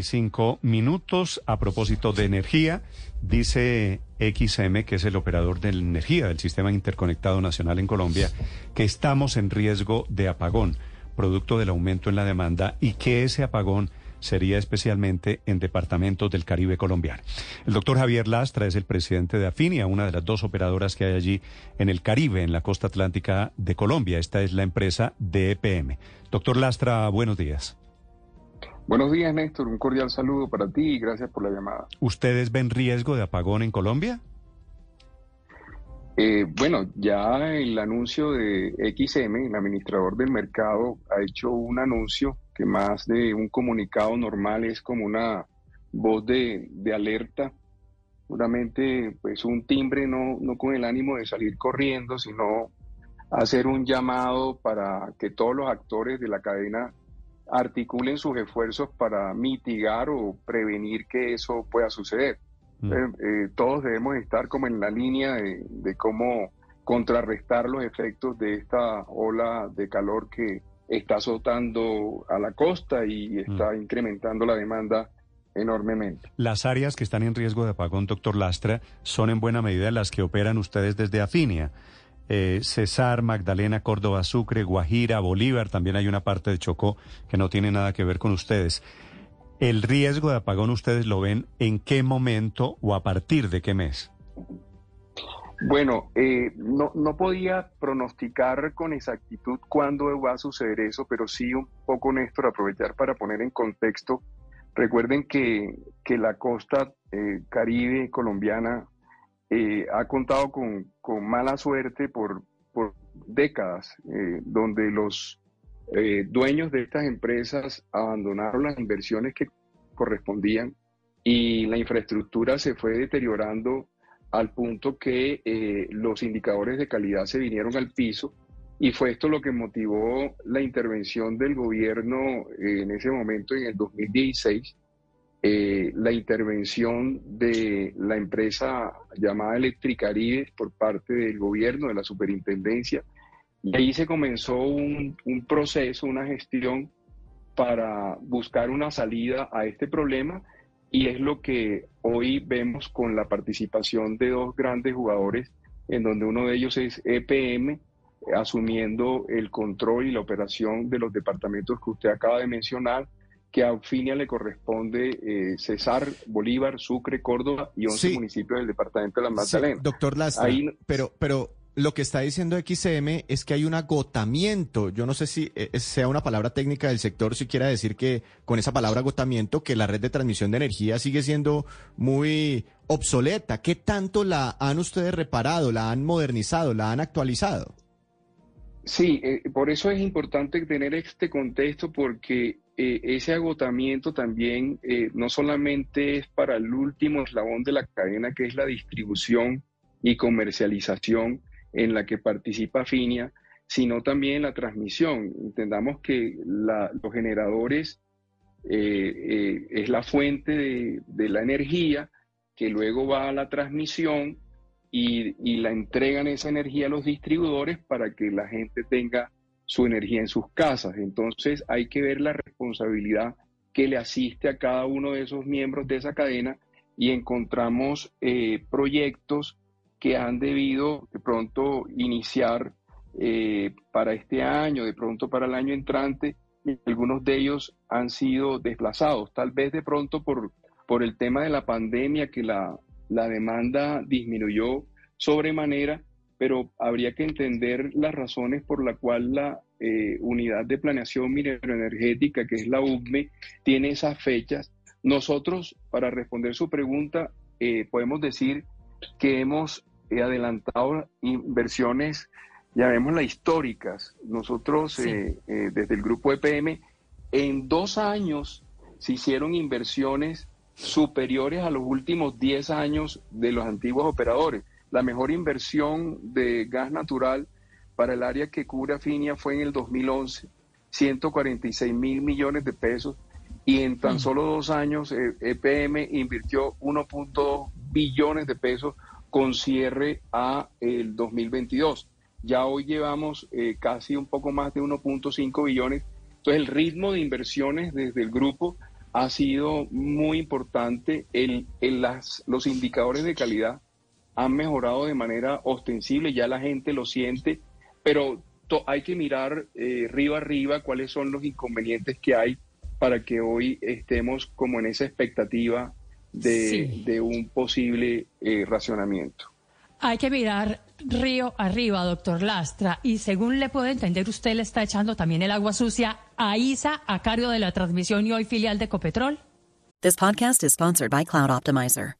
45 minutos a propósito de energía. Dice XM, que es el operador de energía del Sistema Interconectado Nacional en Colombia, que estamos en riesgo de apagón, producto del aumento en la demanda y que ese apagón sería especialmente en departamentos del Caribe colombiano. El doctor Javier Lastra es el presidente de Afinia, una de las dos operadoras que hay allí en el Caribe, en la costa atlántica de Colombia. Esta es la empresa DEPM. Doctor Lastra, buenos días. Buenos días, Néstor. Un cordial saludo para ti y gracias por la llamada. ¿Ustedes ven riesgo de apagón en Colombia? Eh, bueno, ya el anuncio de XM, el administrador del mercado, ha hecho un anuncio que más de un comunicado normal es como una voz de, alerta, seguramente pues un timbre no, no con el ánimo de salir corriendo, sino hacer un llamado para que todos los actores de la cadena articulen sus esfuerzos para mitigar o prevenir que eso pueda suceder. Mm. Eh, eh, todos debemos estar como en la línea de, de, cómo contrarrestar los efectos de esta ola de calor que está azotando a la costa y está mm. incrementando la demanda enormemente. Las áreas que están en riesgo de apagón, doctor Lastra, son en buena medida las que operan ustedes desde Afinia. Eh, Cesar, Magdalena, Córdoba, Sucre, Guajira, Bolívar, también hay una parte de Chocó que no tiene nada que ver con ustedes. ¿El riesgo de apagón ustedes lo ven en qué momento o a partir de qué mes? Bueno, eh, no, podía pronosticar con exactitud cuándo va a suceder eso, pero sí un poco, Néstor, aprovechar para poner en contexto. Recuerden que, que la costa eh, caribe colombiana eh, ha contado con, con, mala suerte por, por décadas, donde los dueños de estas empresas abandonaron las inversiones que correspondían y la infraestructura se fue deteriorando al punto que eh, los indicadores de calidad se vinieron al piso y fue esto lo que motivó la intervención del gobierno eh, en ese momento, en el 2016, eh, la intervención de la empresa llamada Electricaribe por parte del gobierno, de la superintendencia, y ahí se comenzó un, un proceso, una gestión para buscar una salida a este problema. Y es lo que hoy vemos con la participación de dos grandes jugadores, en donde uno de ellos es EPM, asumiendo el control y la operación de los departamentos que usted acaba de mencionar, que a Aufinia le corresponde eh, Cesar, Bolívar, Sucre, Córdoba y 11 municipios del departamento de la Magdalena. doctor Lastra, pero, pero lo que está diciendo XM es que hay un agotamiento. Yo no sé si eh, sea una palabra técnica del sector, si quiera decir que con esa palabra agotamiento, que la red de transmisión de energía sigue siendo muy obsoleta. ¿Qué tanto la han ustedes reparado, la han modernizado, la han actualizado? Sí, eh, por eso es importante tener este contexto porque eh, ese agotamiento también no solamente es para el último eslabón de la cadena, que es la distribución y comercialización, en la que participa Finia, sino también la transmisión. Entendamos que los generadores eh, eh, es la fuente de, la energía que luego va a la transmisión y, y, la entregan esa energía a los distribuidores para que la gente tenga su energía en sus casas. Entonces hay que ver la responsabilidad que le asiste a cada uno de esos miembros de esa cadena y encontramos eh, proyectos que han debido de pronto iniciar eh, para este año, de pronto para el año entrante, y algunos de ellos han sido desplazados, tal vez de pronto por, por el tema de la pandemia, que la, demanda disminuyó sobremanera, pero habría que entender las razones por las cuales la eh, Unidad de Planeación Mineroenergética, que es la UCME, tiene esas fechas. Nosotros, para responder su pregunta, eh, podemos decir que hemos he adelantado inversiones, llamémoslas históricas. Nosotros, eh, eh, desde el grupo EPM, en dos años se hicieron inversiones superiores a los últimos 10 años de los antiguos operadores. La mejor inversión de gas natural para el área que cubre Finia fue en el 2011, 146 mil millones de pesos, y en tan mm. solo dos años EPM eh, e invirtió 1.2 billones de pesos con cierre a el 2022. Ya hoy llevamos eh, casi un poco más de 1.5 billones. Entonces el ritmo de inversiones desde el grupo ha sido muy importante. El, las, los indicadores de calidad han mejorado de manera ostensible, ya la gente lo siente, pero hay que mirar eh, arriba arriba cuáles son los inconvenientes que hay para que hoy estemos como en esa expectativa de, un posible eh, racionamiento. Hay que mirar río arriba, doctor Lastra, y según le puedo entender, usted le está echando también el agua sucia a ISA a cargo de la transmisión y hoy filial de Copetrol. This podcast is sponsored by Cloud Optimizer.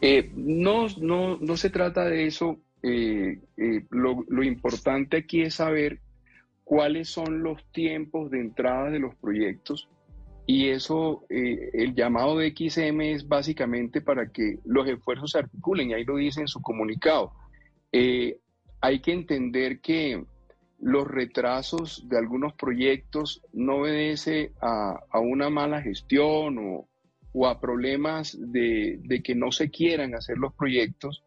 Eh, no, no, no se trata de eso. Eh, eh, lo, importante aquí es saber cuáles son los tiempos de entrada de los proyectos Y eso, eh, el llamado de XM es básicamente para que los esfuerzos se articulen, y ahí lo dice en su comunicado. Hay que entender que los retrasos de algunos proyectos no obedece a, una mala gestión o, a problemas de, de, que no se quieran hacer los proyectos.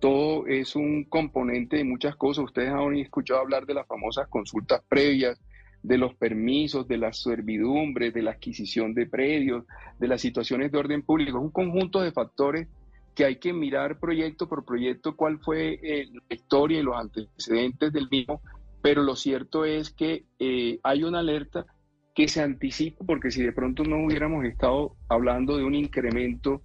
Todo es un componente de muchas cosas. Ustedes han escuchado hablar de las famosas consultas previas, de los permisos, de las servidumbres, de la adquisición de predios, de las situaciones de orden público. Es un conjunto de factores que hay que mirar proyecto por proyecto cuál fue eh, la historia y los antecedentes del mismo, pero lo cierto es que eh, hay una alerta que se anticipa, porque si de pronto no hubiéramos estado hablando de un incremento,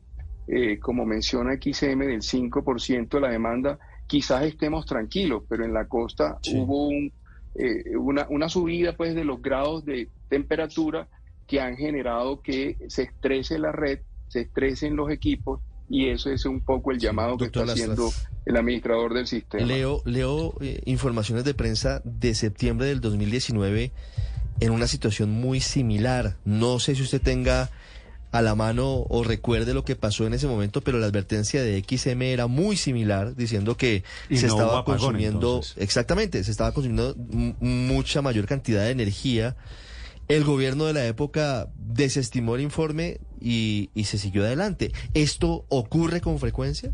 eh, como menciona XM, del 5% de la demanda, quizás estemos tranquilos, pero en la costa hubo un eh, una, una, subida pues de los grados de temperatura que han generado que se estrese la red, se estresen los equipos y eso es un poco el llamado que está haciendo el administrador del sistema. Leo, leo eh, informaciones de prensa de septiembre del 2019 en una situación muy similar. No sé si usted tenga a la mano o recuerde lo que pasó en ese momento, pero la advertencia de XM era muy similar, diciendo que se estaba consumiendo, exactamente, se estaba consumiendo mucha mayor cantidad de energía. El gobierno de la época desestimó el informe y, se siguió adelante. ¿Esto ocurre con frecuencia?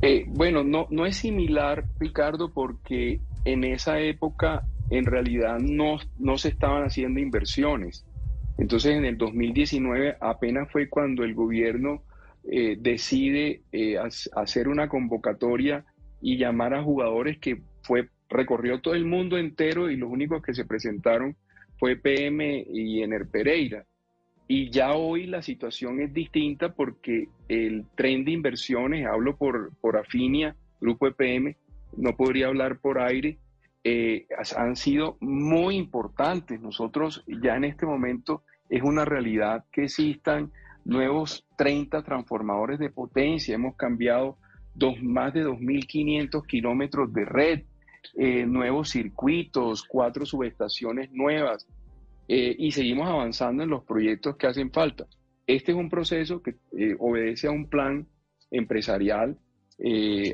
Eh, bueno, no, no es similar, Ricardo, porque en esa época en realidad no, no se estaban haciendo inversiones entonces, en el 2019 apenas fue cuando el gobierno eh, decide eh, hacer una convocatoria y llamar a jugadores que fue recorrió todo el mundo entero y los únicos que se presentaron fue PM y Ener Pereira. Y ya hoy la situación es distinta porque el tren de inversiones, hablo por, por Afinia, Grupo EPM, no podría hablar por aire, eh, han sido muy importantes. Nosotros ya en este momento es una realidad que existan nuevos 30 transformadores de potencia. Hemos cambiado dos, más de 2.500 kilómetros de red, eh, nuevos circuitos, cuatro subestaciones nuevas eh, y seguimos avanzando en los proyectos que hacen falta. Este es un proceso que obedece a un plan empresarial.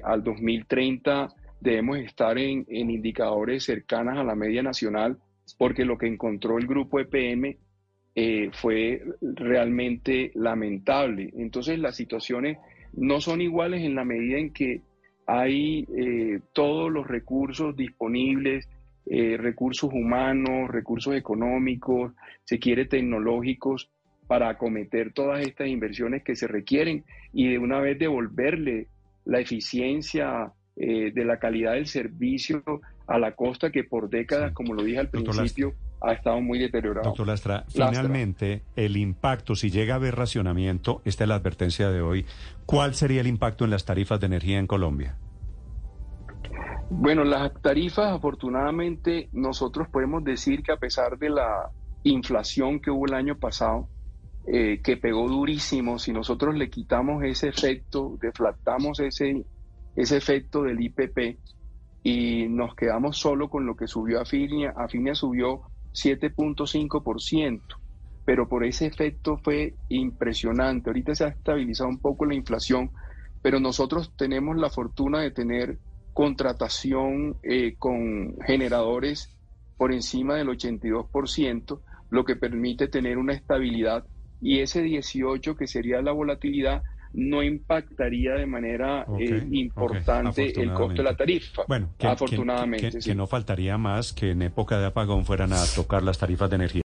al 2030 debemos estar en, indicadores cercanas a la media nacional, porque lo que encontró el grupo EPM eh, fue realmente lamentable. Entonces las situaciones no son iguales en la medida en que hay eh, todos los recursos disponibles, eh, recursos humanos, recursos económicos, se quiere tecnológicos para acometer todas estas inversiones que se requieren y de una vez devolverle la eficiencia eh, de la calidad del servicio a la costa que por décadas, como lo dije al principio, ha estado muy deteriorado. Doctor Lastra, finalmente, el impacto, si llega a haber racionamiento, esta es la advertencia de hoy, ¿cuál sería el impacto en las tarifas de energía en Colombia? Bueno, las tarifas, afortunadamente, nosotros podemos decir que a pesar de la inflación que hubo el año pasado, eh, que pegó durísimo, si nosotros le quitamos ese efecto, deflactamos ese, ese efecto del IPP y nos quedamos solo con lo que subió a Afinia, Afinia subió 7.5%, pero por ese efecto fue impresionante. Ahorita se ha estabilizado un poco la inflación, pero nosotros tenemos la fortuna de tener contratación eh, con generadores por encima del 82%, lo que permite tener una estabilidad y ese 18 que sería la volatilidad no impactaría de manera eh, importante el costo de la tarifa. Bueno, afortunadamente. que no faltaría más que en época de apagón fueran a tocar las tarifas de energía.